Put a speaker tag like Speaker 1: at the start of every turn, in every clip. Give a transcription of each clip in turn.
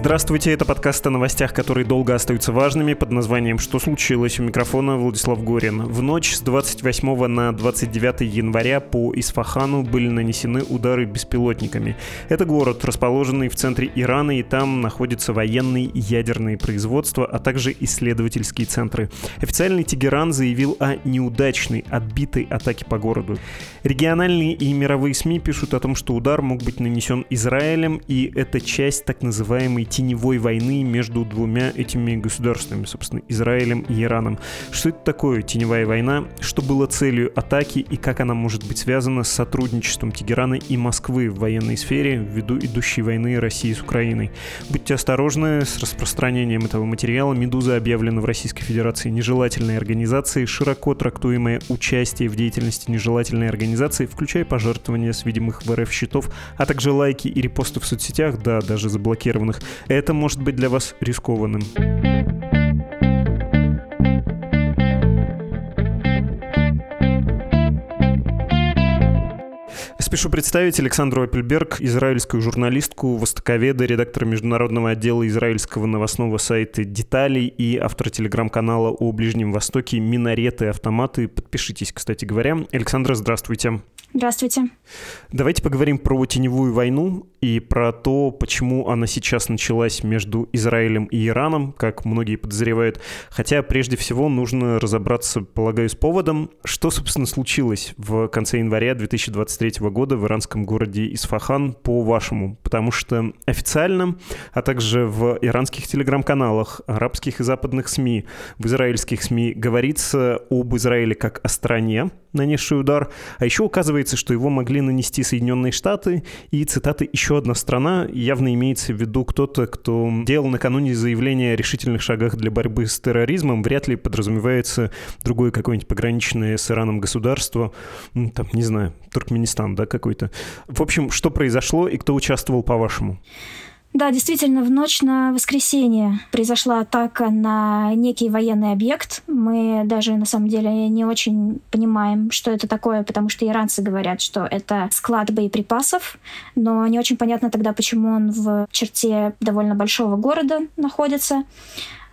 Speaker 1: Здравствуйте, это подкаст о новостях, которые долго остаются важными, под названием «Что случилось?» У микрофона Владислав Горин. В ночь с 28 на 29 января по Исфахану были нанесены удары беспилотниками. Это город, расположенный в центре Ирана, и там находятся военные и ядерные производства, а также исследовательские центры. Официальный Тегеран заявил о неудачной, отбитой атаке по городу. Региональные и мировые СМИ пишут о том, что удар мог быть нанесен Израилем, и это часть так называемой теневой войны между двумя этими государствами, собственно, Израилем и Ираном. Что это такое теневая война? Что было целью атаки и как она может быть связана с сотрудничеством Тегерана и Москвы в военной сфере ввиду идущей войны России с Украиной? Будьте осторожны с распространением этого материала. «Медуза» объявлена в Российской Федерации нежелательной организацией, широко трактуемое участие в деятельности нежелательной организации, включая пожертвования с видимых в РФ счетов, а также лайки и репосты в соцсетях, да, даже заблокированных, это может быть для вас рискованным. Спешу представить Александру Апельберг, израильскую журналистку, востоковеда, редактора международного отдела израильского новостного сайта «Деталей» и автора телеграм-канала о Ближнем Востоке «Минареты, автоматы». Подпишитесь, кстати говоря. Александра, здравствуйте.
Speaker 2: Здравствуйте.
Speaker 1: Давайте поговорим про теневую войну и про то, почему она сейчас началась между Израилем и Ираном, как многие подозревают. Хотя прежде всего нужно разобраться, полагаю, с поводом, что, собственно, случилось в конце января 2023 года в иранском городе Исфахан, по-вашему. Потому что официально, а также в иранских телеграм-каналах, арабских и западных СМИ, в израильских СМИ говорится об Израиле как о стране, нанесший удар, а еще указывается, что его могли нанести Соединенные Штаты, и, цитаты, «еще одна страна» явно имеется в виду кто-то, кто делал накануне заявление о решительных шагах для борьбы с терроризмом, вряд ли подразумевается другое какое-нибудь пограничное с Ираном государство, там, не знаю, Туркменистан, да, какой-то. В общем, что произошло и кто участвовал, по-вашему?
Speaker 2: Да, действительно, в ночь на воскресенье произошла атака на некий военный объект. Мы даже на самом деле не очень понимаем, что это такое, потому что иранцы говорят, что это склад боеприпасов, но не очень понятно тогда, почему он в черте довольно большого города находится.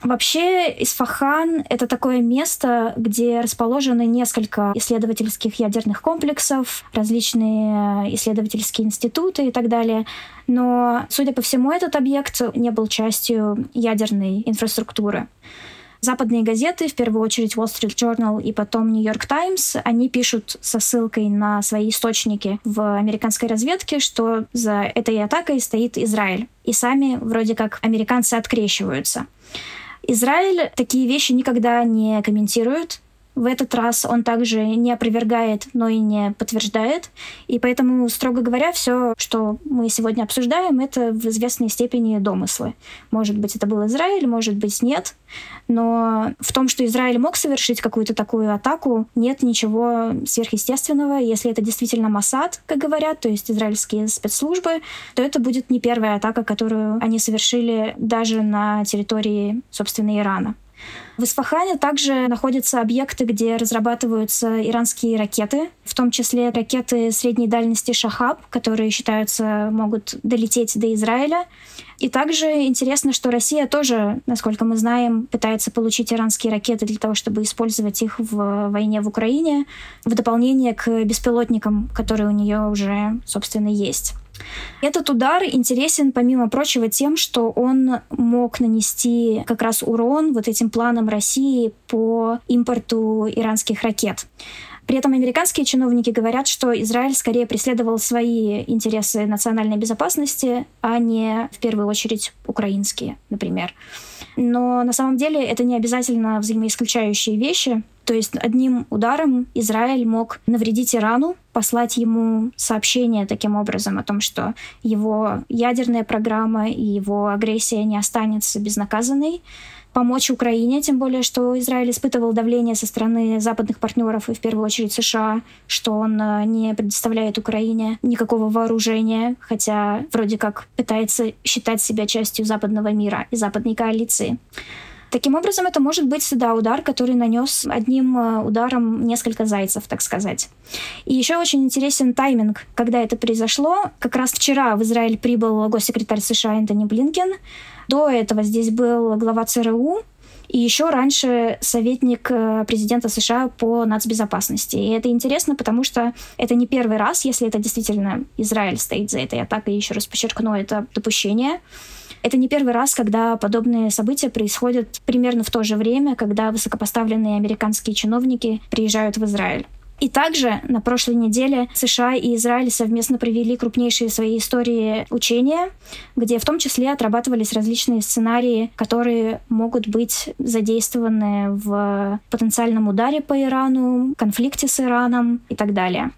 Speaker 2: Вообще, Исфахан — это такое место, где расположены несколько исследовательских ядерных комплексов, различные исследовательские институты и так далее. Но, судя по всему, этот объект не был частью ядерной инфраструктуры. Западные газеты, в первую очередь Wall Street Journal и потом New York Times, они пишут со ссылкой на свои источники в американской разведке, что за этой атакой стоит Израиль. И сами вроде как американцы открещиваются. Израиль такие вещи никогда не комментирует. В этот раз он также не опровергает, но и не подтверждает. И поэтому, строго говоря, все, что мы сегодня обсуждаем, это в известной степени домыслы. Может быть, это был Израиль, может быть, нет. Но в том, что Израиль мог совершить какую-то такую атаку, нет ничего сверхъестественного. Если это действительно Масад, как говорят, то есть израильские спецслужбы, то это будет не первая атака, которую они совершили даже на территории, собственно, Ирана. В Исфахане также находятся объекты, где разрабатываются иранские ракеты, в том числе ракеты средней дальности «Шахаб», которые считаются могут долететь до Израиля. И также интересно, что Россия тоже, насколько мы знаем, пытается получить иранские ракеты для того, чтобы использовать их в войне в Украине, в дополнение к беспилотникам, которые у нее уже, собственно, есть. Этот удар интересен, помимо прочего, тем, что он мог нанести как раз урон вот этим планам России по импорту иранских ракет. При этом американские чиновники говорят, что Израиль скорее преследовал свои интересы национальной безопасности, а не в первую очередь украинские, например. Но на самом деле это не обязательно взаимоисключающие вещи. То есть одним ударом Израиль мог навредить Ирану, послать ему сообщение таким образом о том, что его ядерная программа и его агрессия не останется безнаказанной, помочь Украине, тем более, что Израиль испытывал давление со стороны западных партнеров и в первую очередь США, что он э, не предоставляет Украине никакого вооружения, хотя вроде как пытается считать себя частью западного мира и западной коалиции. Таким образом, это может быть, да, удар, который нанес одним э, ударом несколько зайцев, так сказать. И еще очень интересен тайминг, когда это произошло. Как раз вчера в Израиль прибыл госсекретарь США Энтони Блинкен. До этого здесь был глава ЦРУ, и еще раньше советник э, президента США по нацбезопасности. И это интересно, потому что это не первый раз, если это действительно Израиль стоит за этой атакой, еще раз подчеркну, это допущение. Это не первый раз, когда подобные события происходят примерно в то же время, когда высокопоставленные американские чиновники приезжают в Израиль. И также на прошлой неделе США и Израиль совместно провели крупнейшие в своей истории учения, где в том числе отрабатывались различные сценарии, которые могут быть задействованы в потенциальном ударе по Ирану, конфликте с Ираном и так далее.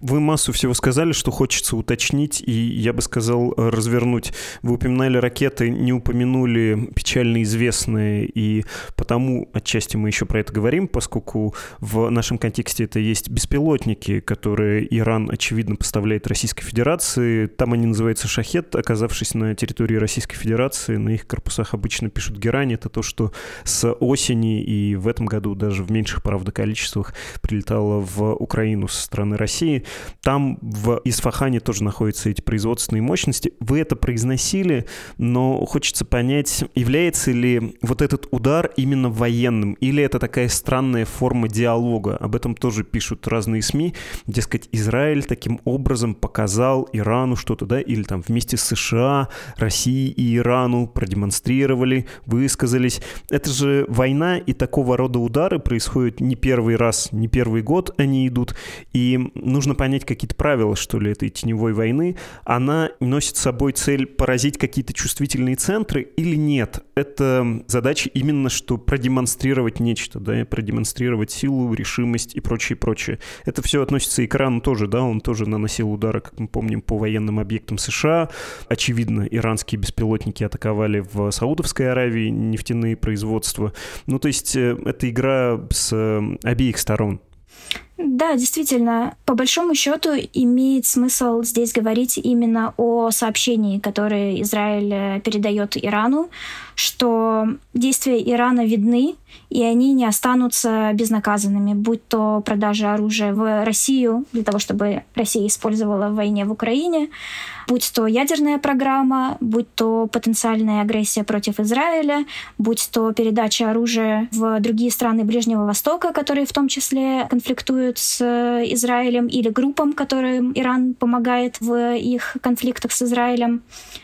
Speaker 1: Вы массу всего сказали, что хочется уточнить, и я бы сказал развернуть. Вы упоминали ракеты, не упомянули печально известные, и потому отчасти мы еще про это говорим, поскольку в нашем контексте это есть беспилотники, которые Иран, очевидно, поставляет Российской Федерации. Там они называются «Шахет», оказавшись на территории Российской Федерации, на их корпусах обычно пишут «Герань». Это то, что с осени и в этом году даже в меньших, правда, количествах прилетало в Украину со стороны России России. Там в Исфахане тоже находятся эти производственные мощности. Вы это произносили, но хочется понять, является ли вот этот удар именно военным, или это такая странная форма диалога. Об этом тоже пишут разные СМИ. Дескать, Израиль таким образом показал Ирану что-то, да, или там вместе с США, России и Ирану продемонстрировали, высказались. Это же война, и такого рода удары происходят не первый раз, не первый год они идут. И нужно понять какие-то правила, что ли, этой теневой войны. Она носит с собой цель поразить какие-то чувствительные центры или нет? Это задача именно, что продемонстрировать нечто, да, продемонстрировать силу, решимость и прочее, прочее. Это все относится и к Ирану тоже, да, он тоже наносил удары, как мы помним, по военным объектам США. Очевидно, иранские беспилотники атаковали в Саудовской Аравии нефтяные производства. Ну, то есть э, это игра с э, обеих сторон.
Speaker 2: Да, действительно, по большому счету имеет смысл здесь говорить именно о сообщении, которое Израиль э, передает Ирану, что действия Ирана видны, и они не останутся безнаказанными, будь то продажа оружия в Россию для того, чтобы Россия использовала в войне в Украине, будь то ядерная программа, будь то потенциальная агрессия против Израиля, будь то передача оружия в другие страны Ближнего Востока, которые в том числе конфликтуют конфликтуют с э, Израилем или группам, которым Иран помогает в их конфликтах с Израилем.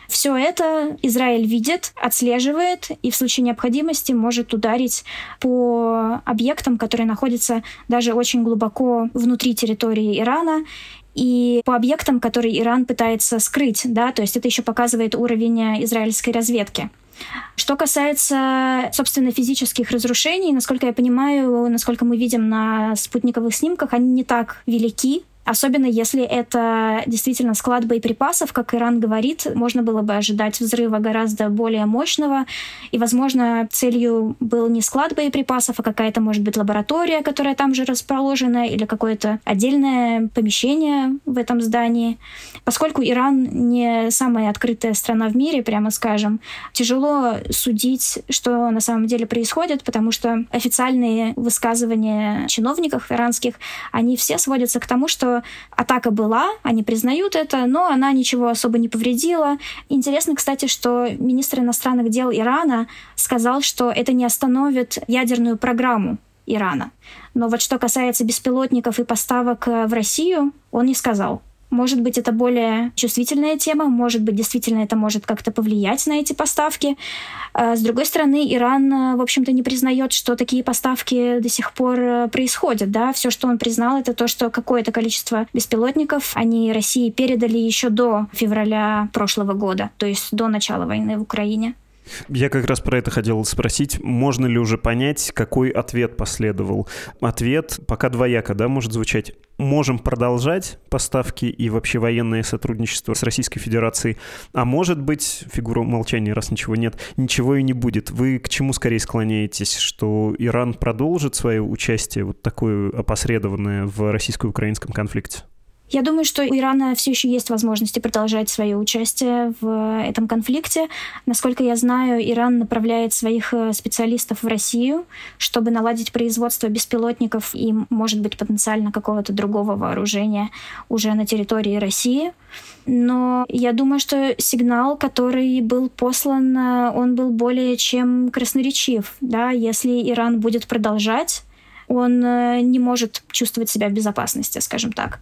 Speaker 2: Все это Израиль видит, отслеживает и в случае необходимости может ударить по объектам, которые находятся даже очень глубоко внутри территории Ирана и по объектам, которые Иран пытается скрыть, да, то есть это еще показывает уровень израильской разведки. Что касается, собственно, физических разрушений, насколько я понимаю, насколько мы видим на спутниковых снимках, они не так велики, Особенно если это действительно склад боеприпасов, как Иран говорит, можно было бы ожидать взрыва гораздо более мощного. И, возможно, целью был не склад боеприпасов, а какая-то, может быть, лаборатория, которая там же расположена, или какое-то отдельное помещение в этом здании. Поскольку Иран не самая открытая страна в мире, прямо скажем, тяжело судить, что на самом деле происходит, потому что официальные высказывания чиновников иранских, они все сводятся к тому, что атака была, они признают это, но она ничего особо не повредила. Интересно, кстати, что министр иностранных дел Ирана сказал, что это не остановит ядерную программу Ирана. Но вот что касается беспилотников и поставок в Россию, он не сказал. Может быть, это более чувствительная тема, может быть, действительно это может как-то повлиять на эти поставки. А, с другой стороны, Иран, э, в общем-то, не признает, что такие поставки до сих пор э, происходят. Да? Все, что он признал, это то, что какое-то количество беспилотников они России передали еще до февраля прошлого года, то есть до начала войны в Украине.
Speaker 1: Я как раз про это хотел спросить. Можно ли уже понять, какой ответ последовал? Ответ пока двояко, да, может звучать. Можем продолжать поставки и вообще военное сотрудничество с Российской Федерацией. А может быть, фигура умолчания, раз ничего нет, ничего и не будет. Вы к чему скорее склоняетесь? Что Иран продолжит свое участие вот такое опосредованное в российско-украинском конфликте?
Speaker 2: Я думаю, что у Ирана все еще есть возможности продолжать свое участие в этом конфликте. Насколько я знаю, Иран направляет своих э, специалистов в Россию, чтобы наладить производство беспилотников и, может быть, потенциально какого-то другого вооружения уже на территории России. Но я думаю, что сигнал, который был послан, э, он был более чем красноречив. Да? Если Иран будет продолжать, он э, не может чувствовать себя в безопасности, скажем так.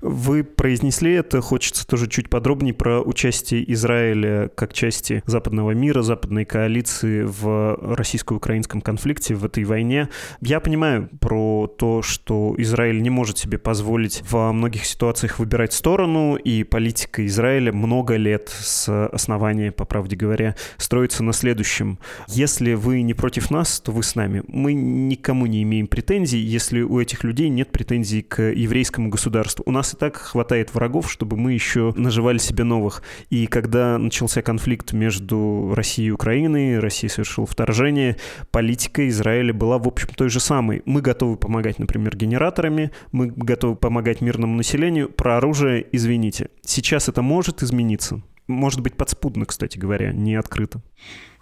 Speaker 1: Вы произнесли это, хочется тоже чуть подробнее про участие Израиля как части западного мира, западной коалиции в российско-украинском конфликте, в этой войне. Я понимаю про то, что Израиль не может себе позволить во многих ситуациях выбирать сторону, и политика Израиля много лет с основания, по правде говоря, строится на следующем. Если вы не против нас, то вы с нами. Мы никому не имеем претензий, если у этих людей нет претензий к еврейскому государству нас и так хватает врагов, чтобы мы еще наживали себе новых. И когда начался конфликт между Россией и Украиной, Россия совершила вторжение, политика Израиля была, в общем, той же самой. Мы готовы помогать, например, генераторами, мы готовы помогать мирному населению, про оружие, извините. Сейчас это может измениться. Может быть, подспудно, кстати говоря, не открыто.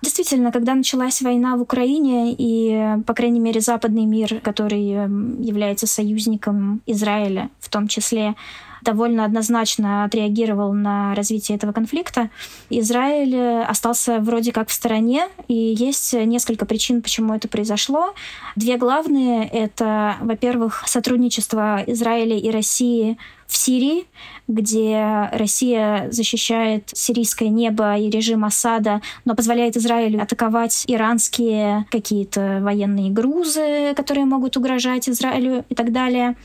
Speaker 2: Действительно, когда началась война в Украине, и, по крайней мере, западный мир, который эм, является союзником Израиля в том числе, довольно однозначно отреагировал на развитие этого конфликта. Израиль остался вроде как в стороне, и есть несколько причин, почему это произошло. Две главные — это, во-первых, сотрудничество Израиля и России в Сирии, где Россия защищает сирийское небо и режим Асада, но позволяет Израилю атаковать иранские какие-то военные грузы, которые могут угрожать Израилю и так далее.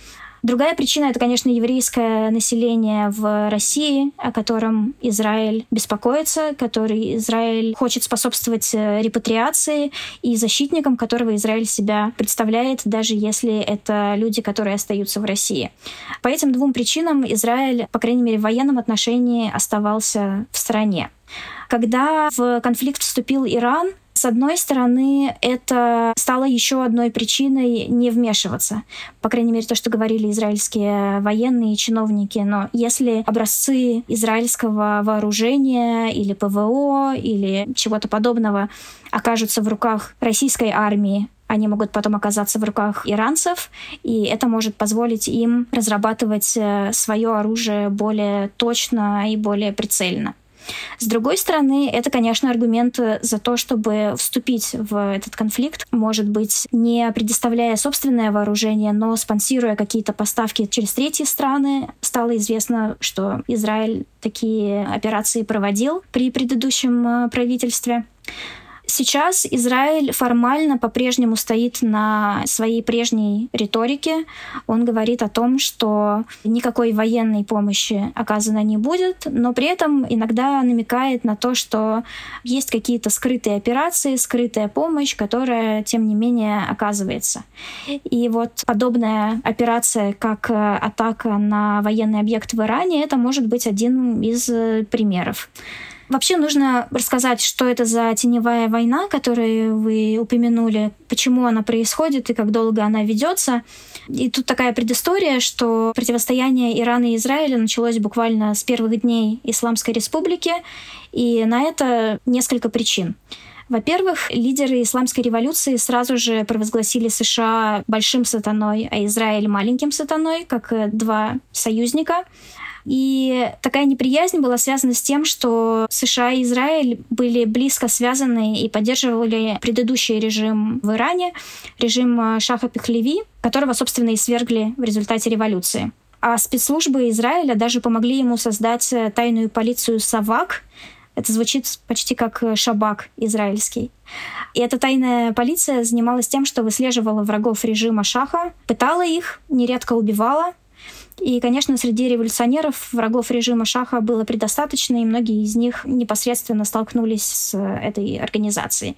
Speaker 2: Другая причина — это, конечно, еврейское население в России, о котором Израиль беспокоится, который Израиль хочет способствовать э, репатриации и защитникам, которого Израиль себя представляет, даже если это люди, которые остаются в России. По этим двум причинам Израиль, по крайней мере, в военном отношении оставался в стране. Когда в конфликт вступил Иран, с одной стороны, это стало еще одной причиной не вмешиваться. По крайней мере, то, что говорили израильские военные чиновники. Но если образцы израильского вооружения или ПВО или чего-то подобного окажутся в руках российской армии, они могут потом оказаться в руках иранцев, и это может позволить им разрабатывать э, свое оружие более точно и более прицельно. С другой стороны, это, конечно, аргумент за то, чтобы вступить в этот конфликт, может быть, не предоставляя собственное вооружение, но спонсируя какие-то поставки через третьи страны. Стало известно, что Израиль такие операции проводил при предыдущем э, правительстве. Сейчас Израиль формально по-прежнему стоит на своей прежней риторике. Он говорит о том, что никакой военной помощи оказано не будет, но при этом иногда намекает на то, что есть какие-то скрытые операции, скрытая помощь, которая, тем не менее, оказывается. И вот подобная операция, как атака на военный объект в Иране, это может быть один из примеров. Вообще нужно рассказать, что это за теневая война, которую вы упомянули, почему она происходит и как долго она ведется. И тут такая предыстория, что противостояние Ирана и Израиля началось буквально с первых дней Исламской Республики, и на это несколько причин. Во-первых, лидеры исламской революции сразу же провозгласили США большим сатаной, а Израиль маленьким сатаной, как два союзника. И такая неприязнь была связана с тем, что США и Израиль были близко связаны и поддерживали предыдущий режим в Иране, режим Шаха Пехлеви, которого, собственно, и свергли в результате революции. А спецслужбы Израиля даже помогли ему создать тайную полицию «Савак», это звучит почти как шабак израильский. И эта тайная полиция занималась тем, что выслеживала врагов режима Шаха, пытала их, нередко убивала, и, конечно, среди революционеров врагов режима Шаха было предостаточно, и многие из них непосредственно столкнулись с этой организацией.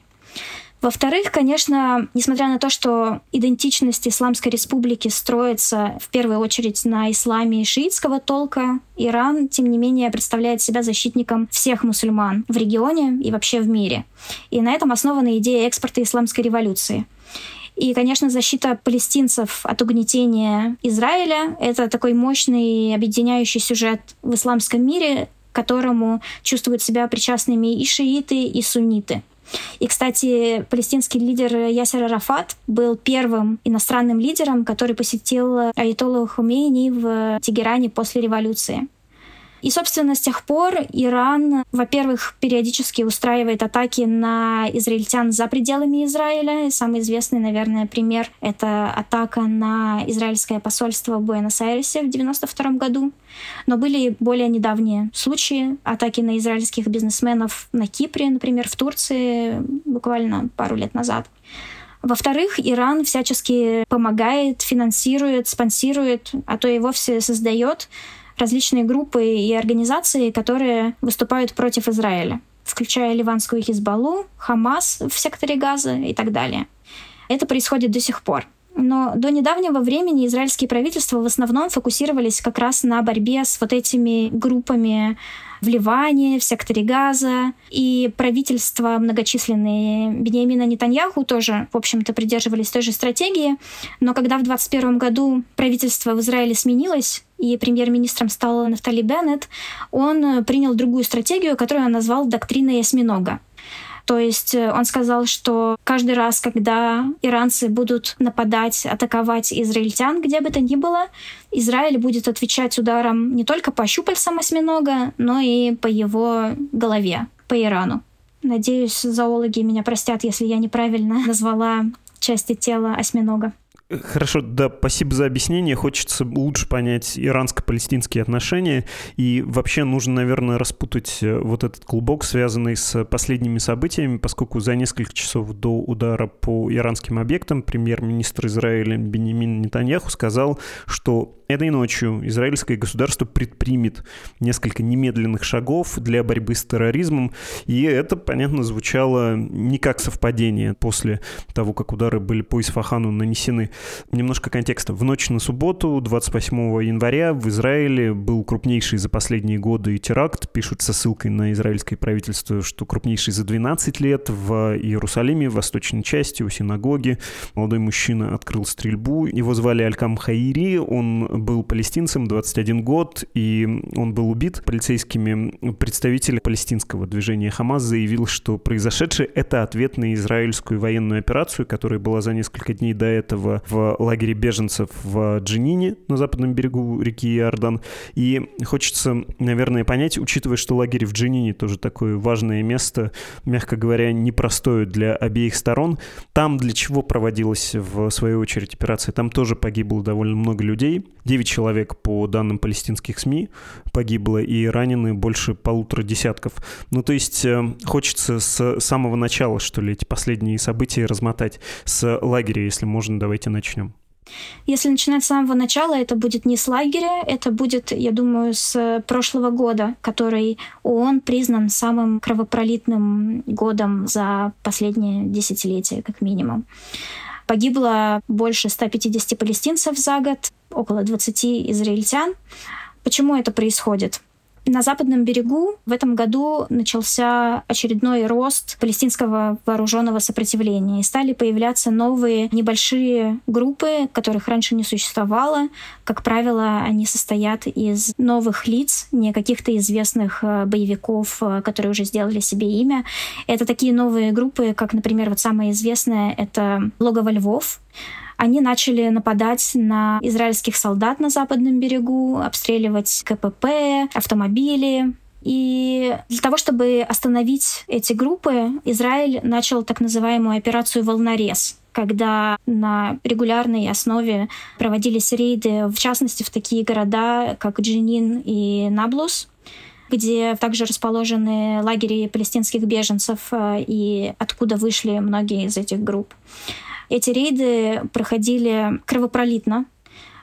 Speaker 2: Во-вторых, конечно, несмотря на то, что идентичность Исламской Республики строится в первую очередь на исламе шиитского толка, Иран, тем не менее, представляет себя защитником всех мусульман в регионе и вообще в мире. И на этом основана идея экспорта исламской революции. И, конечно, защита палестинцев от угнетения Израиля — это такой мощный объединяющий сюжет в исламском мире, которому чувствуют себя причастными и шииты, и сунниты. И, кстати, палестинский лидер Ясер Арафат был первым иностранным лидером, который посетил Аятоллу Хумейни в Тегеране после революции. И, собственно, с тех пор Иран, во-первых, периодически устраивает атаки на израильтян за пределами Израиля. Самый известный, наверное, пример — это атака на израильское посольство в Буэнос-Айресе в 1992 году. Но были более недавние случаи атаки на израильских бизнесменов на Кипре, например, в Турции буквально пару лет назад. Во-вторых, Иран всячески помогает, финансирует, спонсирует, а то и вовсе создает различные группы и организации, которые выступают против Израиля, включая ливанскую Хизбаллу, Хамас в секторе Газа и так далее. Это происходит до сих пор. Но до недавнего времени израильские правительства в основном фокусировались как раз на борьбе с вот этими группами в Ливане, в секторе Газа. И правительства многочисленные Бениамина Нетаньяху тоже, в общем-то, придерживались той же стратегии. Но когда в 2021 году правительство в Израиле сменилось, и премьер-министром стал Нафтали Беннет, он принял другую стратегию, которую он назвал доктриной осьминога. То есть э, он сказал, что каждый раз, когда иранцы будут нападать, атаковать израильтян, где бы то ни было, Израиль будет отвечать ударом не только по щупальцам осьминога, но и по его голове, по Ирану. Надеюсь, зоологи меня простят, если я неправильно назвала части тела осьминога.
Speaker 1: Хорошо, да, спасибо за объяснение. Хочется лучше понять иранско-палестинские отношения. И вообще нужно, наверное, распутать э, вот этот клубок, связанный с последними событиями, поскольку за несколько часов до удара по иранским объектам премьер-министр Израиля Бенемин Нетаньяху сказал, что Этой ночью израильское государство предпримет несколько немедленных шагов для борьбы с терроризмом, и это, понятно, звучало не как совпадение после того, как удары были по Исфахану нанесены. Немножко контекста. В ночь на субботу, 28 января, в Израиле был крупнейший за последние годы теракт, пишут со ссылкой на израильское правительство, что крупнейший за 12 лет в Иерусалиме, в восточной части, у синагоги. Молодой мужчина открыл стрельбу, его звали Алькам Хаири, он был палестинцем, 21 год, и он был убит полицейскими. Представитель палестинского движения Хамас заявил, что произошедшее — это ответ на израильскую военную операцию, которая была за несколько дней до этого в лагере беженцев в Джинине, на западном берегу реки Иордан. И хочется, наверное, понять, учитывая, что лагерь в Джинине тоже такое важное место, мягко говоря, непростое для обеих сторон. Там для чего проводилась, в свою очередь, операция? Там тоже погибло довольно много людей. 9 человек, по данным палестинских СМИ, погибло, и ранены больше полутора десятков. Ну, то есть э, хочется с самого начала, что ли, эти последние события размотать. С лагеря, если можно, давайте начнем.
Speaker 2: Если начинать с самого начала, это будет не с лагеря, это будет, я думаю, с прошлого года, который ООН признан самым кровопролитным годом за последние десятилетия, как минимум. Погибло больше 150 палестинцев за год, около 20 израильтян. Почему это происходит? На западном берегу в этом году начался очередной рост палестинского вооруженного сопротивления. И стали появляться новые небольшие группы, которых раньше не существовало. Как правило, они состоят из новых лиц, не каких-то известных э, боевиков, э, которые уже сделали себе имя. Это такие новые группы, как, например, вот самая известная — это «Логово львов», они начали нападать на израильских солдат на западном берегу, обстреливать КПП, автомобили. И для того, чтобы остановить эти группы, Израиль начал так называемую операцию «Волнорез», когда на регулярной основе проводились рейды, в частности, в такие города, как Джинин и Наблус, где также расположены лагеря палестинских беженцев э, и откуда вышли многие из этих групп. Эти рейды проходили кровопролитно.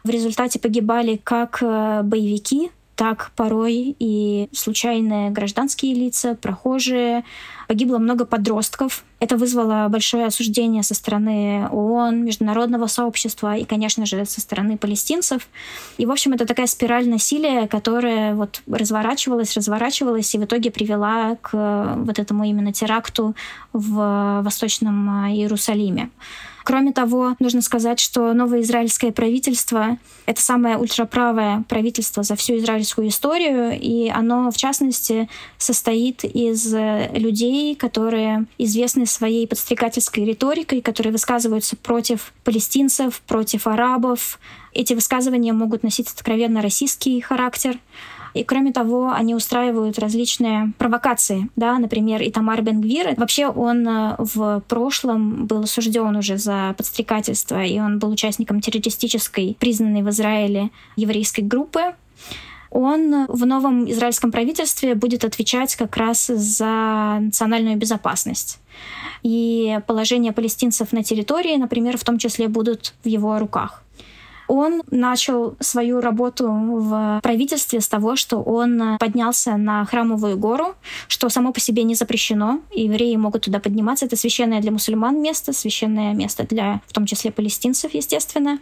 Speaker 2: В результате погибали как э, боевики, так порой и случайные гражданские лица, прохожие. Погибло много подростков. Это вызвало большое осуждение со стороны ООН, международного сообщества и, конечно же, со стороны палестинцев. И, в общем, это такая спираль насилия, которая вот разворачивалась, разворачивалась и в итоге привела к вот этому именно теракту в Восточном Иерусалиме. Кроме того, нужно сказать, что новое израильское правительство — это самое ультраправое правительство за всю израильскую историю, и оно, в частности, состоит из людей, которые известны своей подстрекательской риторикой, которые высказываются против палестинцев, против арабов. Эти высказывания могут носить откровенно российский характер. И кроме того, они устраивают различные провокации. Да? Например, Итамар Бенгвир, вообще он э, в прошлом был осужден уже за подстрекательство, и он был участником террористической, признанной в Израиле еврейской группы он в новом израильском правительстве будет отвечать как раз за национальную безопасность. И положение палестинцев на территории, например, в том числе будут в его руках. Он начал свою работу в правительстве с того, что он поднялся на Храмовую гору, что само по себе не запрещено. Евреи могут туда подниматься. Это священное для мусульман место, священное место для, в том числе, палестинцев, естественно.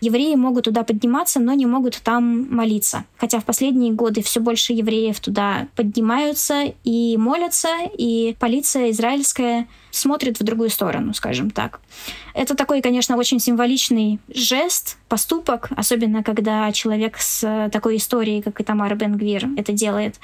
Speaker 2: Евреи могут туда подниматься, но не могут там молиться. Хотя в последние годы все больше евреев туда поднимаются и молятся, и полиция израильская смотрит в другую сторону, скажем так. Это такой, конечно, очень символичный жест, поступок, особенно когда человек с такой историей, как и Тамара Бенгвир, это делает,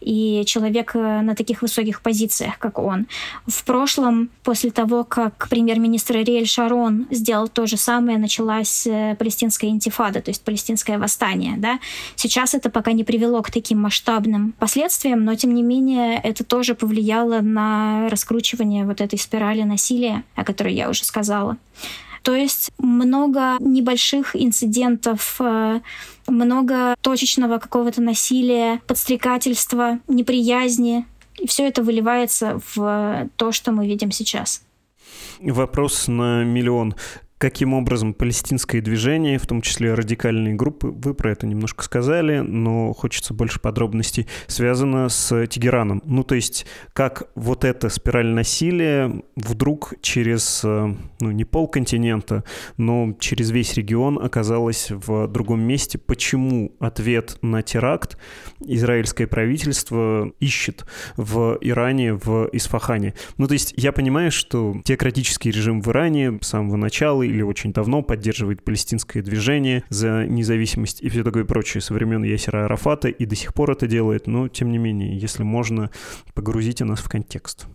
Speaker 2: и человек э, на таких высоких позициях, как он. В прошлом, после того, как премьер-министр Ариэль Шарон сделал то же самое, началась э, палестинская интифада, то есть палестинское восстание. Да? Сейчас это пока не привело к таким масштабным последствиям, но тем не менее это тоже повлияло на раскручивание вот этой спирали насилия, о которой я уже сказала. То есть много небольших инцидентов, э, много точечного какого-то насилия, подстрекательства, неприязни. И все это выливается в то, что мы видим сейчас.
Speaker 1: Вопрос на миллион каким образом палестинское движение, в том числе радикальные группы, вы про это немножко сказали, но хочется больше подробностей, связано с Тегераном. Ну, то есть, как вот эта спираль насилия вдруг через, э, ну, не полконтинента, но через весь регион оказалась в другом месте. Почему ответ на теракт израильское правительство ищет в Иране, в Исфахане? Ну, то есть, я понимаю, что теократический режим в Иране с самого начала или очень давно поддерживает палестинское движение за независимость и все такое прочее со времен Ясера Арафата и до сих пор это делает, но тем не менее, если можно, погрузите нас в контекст.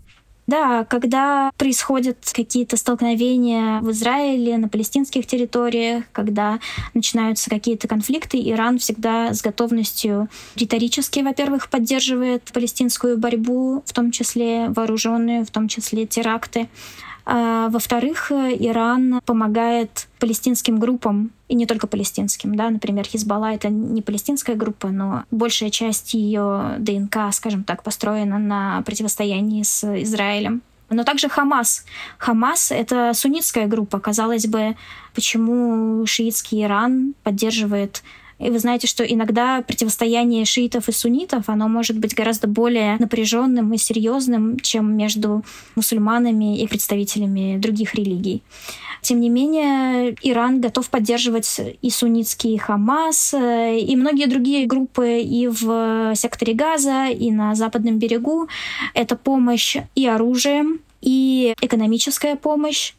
Speaker 2: Да, когда происходят какие-то столкновения в Израиле, на палестинских территориях, когда начинаются какие-то конфликты, Иран всегда с готовностью риторически, во-первых, поддерживает палестинскую борьбу, в том числе вооруженную, в том числе теракты. А, во-вторых, Иран помогает палестинским группам, и не только палестинским, да, например, Хизбалла — это не палестинская группа, но большая часть ее ДНК, скажем так, построена на противостоянии с Израилем. Но также Хамас. Хамас — это суннитская группа. Казалось бы, почему шиитский Иран поддерживает и вы знаете, что иногда противостояние шиитов и суннитов, оно может быть гораздо более напряженным и серьезным, чем между мусульманами и представителями других религий. Тем не менее, Иран готов поддерживать и суннитский Хамас, э, и многие другие группы и в секторе Газа, и на Западном берегу. Это помощь и оружием, и экономическая помощь.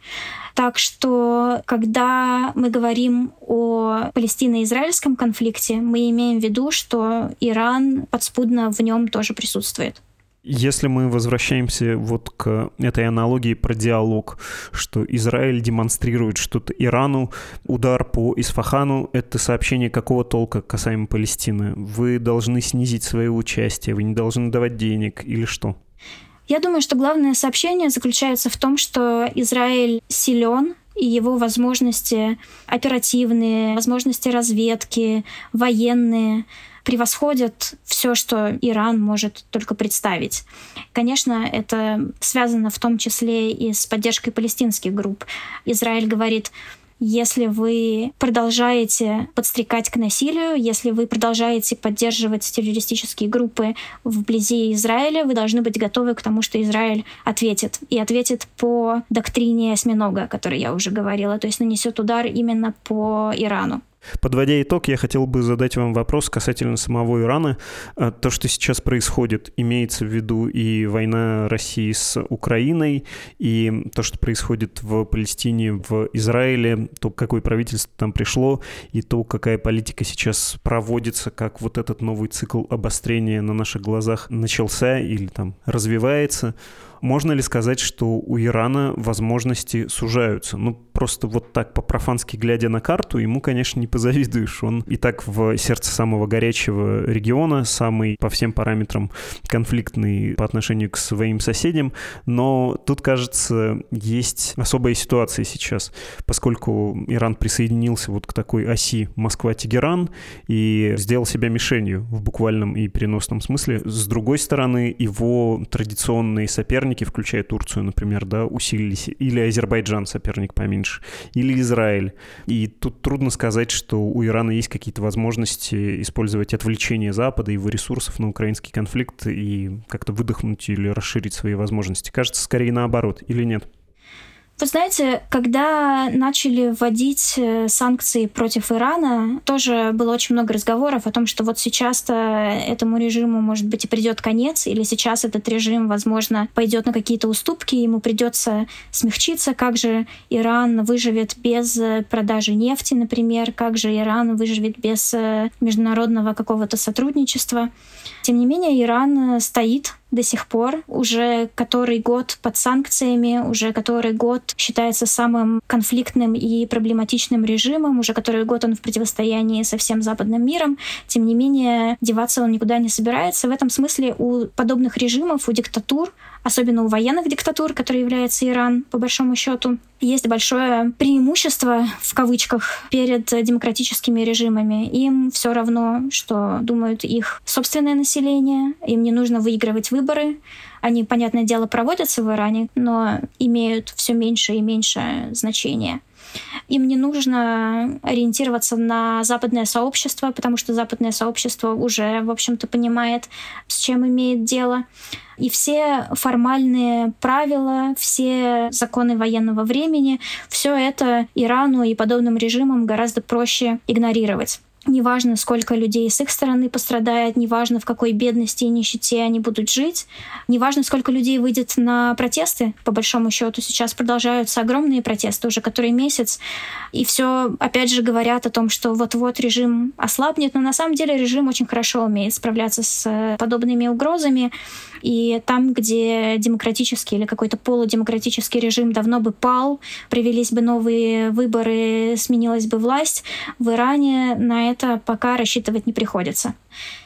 Speaker 2: Так что, когда мы говорим о палестино-израильском конфликте, мы имеем в виду, что Иран подспудно в нем тоже присутствует.
Speaker 1: Если мы возвращаемся вот к этой аналогии про диалог, что Израиль демонстрирует что-то Ирану, удар по Исфахану — это сообщение какого толка касаемо Палестины? Вы должны снизить свое участие, вы не должны давать денег или что?
Speaker 2: Я думаю, что главное сообщение заключается в том, что Израиль силен, и его возможности оперативные, возможности разведки, военные превосходят все, что Иран может только представить. Конечно, это связано в том числе и с поддержкой палестинских групп. Израиль говорит, если вы продолжаете подстрекать к насилию, если вы продолжаете поддерживать террористические группы вблизи Израиля, вы должны быть готовы к тому, что Израиль ответит. И ответит по доктрине осьминога, о которой я уже говорила, то есть нанесет удар именно по Ирану.
Speaker 1: Подводя итог, я хотел бы задать вам вопрос касательно самого Ирана. А, то, что сейчас происходит, имеется в виду и война России с Украиной, и то, что происходит в Палестине, в Израиле, то, какое правительство там пришло, и то, какая политика сейчас проводится, как вот этот новый цикл обострения на наших глазах начался или там развивается. Можно ли сказать, что у Ирана возможности сужаются? Ну, просто вот так по-профански глядя на карту, ему, конечно, не позавидуешь. Он и так в сердце самого горячего региона, самый по всем параметрам конфликтный по отношению к своим соседям. Но тут, кажется, есть особая ситуация сейчас, поскольку Иран присоединился вот к такой оси Москва-Тегеран и сделал себя мишенью в буквальном и переносном смысле. С другой стороны, его традиционные соперники, включая Турцию, например, да, усилились, или Азербайджан, соперник поменьше, меньше, или Израиль. И тут трудно сказать, что у Ирана есть какие-то возможности использовать отвлечение Запада и его ресурсов на украинский конфликт и как-то выдохнуть или расширить свои возможности. Кажется, скорее наоборот, или нет?
Speaker 2: Вы знаете, когда начали вводить э, санкции против Ирана, тоже было очень много разговоров о том, что вот сейчас-то этому режиму, может быть, и придет конец, или сейчас этот режим, возможно, пойдет на какие-то уступки, ему придется смягчиться, как же Иран выживет без э, продажи нефти, например, как же Иран выживет без э, международного какого-то сотрудничества. Тем не менее, Иран стоит до сих пор, уже который год под санкциями, уже который год считается самым конфликтным и проблематичным режимом, уже который год он в противостоянии со всем западным миром. Тем не менее, деваться он никуда не собирается. В этом смысле у подобных режимов, у диктатур особенно у военных диктатур, которые является Иран, по большому счету, есть большое преимущество, в кавычках, перед демократическими режимами. Им все равно, что думают их собственное население, им не нужно выигрывать выборы, они, понятное дело, проводятся в Иране, но имеют все меньше и меньше значения. Им не нужно ориентироваться на западное сообщество, потому что западное сообщество уже, в общем-то, понимает, с чем имеет дело. И все формальные правила, все законы военного времени, все это Ирану и подобным режимам гораздо проще игнорировать. Неважно, сколько людей с их стороны пострадает, неважно, в какой бедности и нищете они будут жить, неважно, сколько людей выйдет на протесты. По большому счету сейчас продолжаются огромные протесты уже который месяц. И все, опять же, говорят о том, что вот-вот режим ослабнет. Но на самом деле режим очень хорошо умеет справляться с подобными угрозами. И там, где демократический или какой-то полудемократический режим давно бы пал, привелись бы новые выборы, сменилась бы власть, в Иране на это пока рассчитывать не приходится.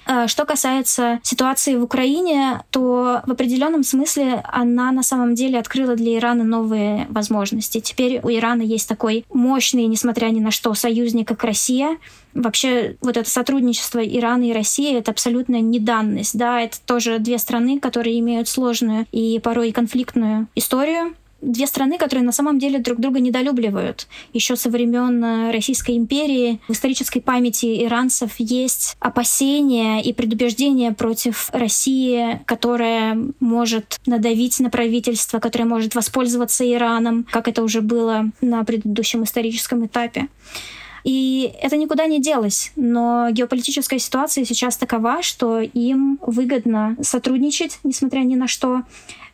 Speaker 2: А, что касается ситуации в Украине, то в определенном смысле она на самом деле открыла для Ирана новые возможности. Теперь у Ирана есть такой мощный, несмотря ни на что, союзник, как Россия. Вообще вот это сотрудничество Ирана и России — это абсолютная неданность. Да? Это тоже две страны, которые имеют сложную и порой конфликтную историю две страны, которые на самом деле друг друга недолюбливают. Еще со времен э, Российской империи в исторической памяти иранцев есть опасения и предубеждения против России, которая может надавить на правительство, которое может воспользоваться Ираном, как это уже было на предыдущем историческом этапе. И это никуда не делось. Но геополитическая ситуация сейчас такова, что им выгодно сотрудничать, несмотря ни на что.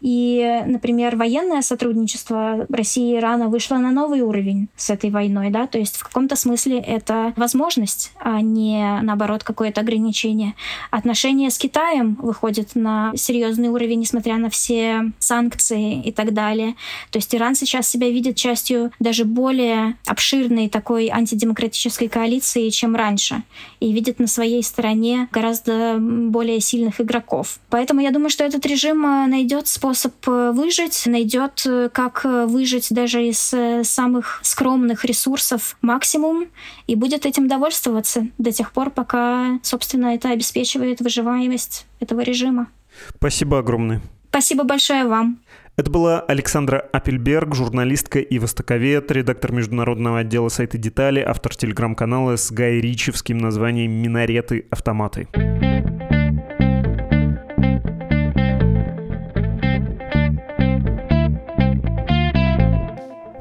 Speaker 2: И, например, военное сотрудничество России и Ирана вышло на новый уровень с этой войной, да, то есть в каком-то смысле это возможность, а не, наоборот, какое-то ограничение. Отношения с Китаем выходят на серьезный уровень, несмотря на все санкции и так далее. То есть Иран сейчас себя видит частью даже более обширной такой антидемократической коалиции, чем раньше, и видит на своей стороне гораздо более сильных игроков. Поэтому я думаю, что этот режим э, найдет способ способ э, выжить, найдет, э, как э, выжить даже из самых скромных ресурсов максимум и будет этим довольствоваться до тех пор, пока, собственно, это обеспечивает выживаемость этого режима.
Speaker 1: Спасибо огромное.
Speaker 2: Спасибо большое вам.
Speaker 1: Это была Александра Апельберг, журналистка и востоковед, редактор международного отдела сайта «Детали», автор телеграм-канала с Гай Ричевским названием «Минареты-автоматы».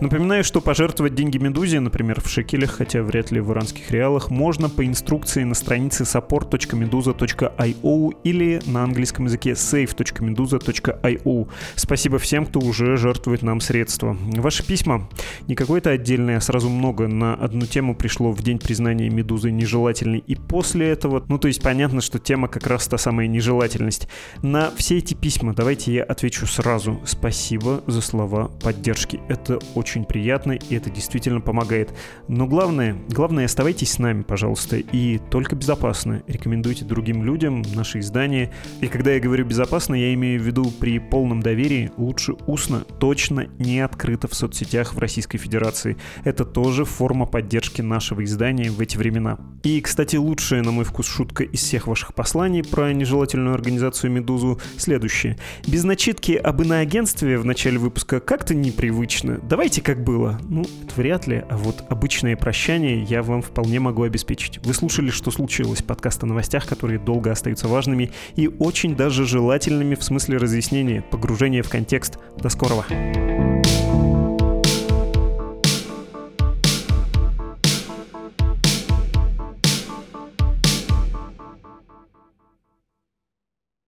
Speaker 1: Напоминаю, что пожертвовать деньги Медузе, например, в шекелях, хотя вряд ли в иранских реалах, можно по инструкции на странице support.meduza.io или на английском языке save.meduza.io. Спасибо всем, кто уже жертвует нам средства. Ваши письма, не какое-то отдельное, а сразу много, на одну тему пришло в день признания Медузы нежелательной и после этого, ну то есть понятно, что тема как раз та самая нежелательность. На все эти письма давайте я отвечу сразу. Спасибо за слова поддержки. Это очень приятно и это действительно помогает. Но главное, главное оставайтесь с нами, пожалуйста, и только безопасно. Рекомендуйте другим людям наши издания. И когда я говорю безопасно, я имею в виду при полном доверии, лучше устно, точно не открыто в соцсетях в Российской Федерации. Это тоже форма поддержки нашего издания в эти времена. И, кстати, лучшая, на мой вкус, шутка из всех ваших посланий про нежелательную организацию «Медузу» следующая. Без начитки об иноагентстве в начале выпуска как-то непривычно. Давайте как было. Ну, это вряд ли, а вот обычное прощание я вам вполне могу обеспечить. Вы слушали «Что случилось?» подкаст о новостях, которые долго остаются важными и очень даже желательными в смысле разъяснения, погружения в контекст. До скорого!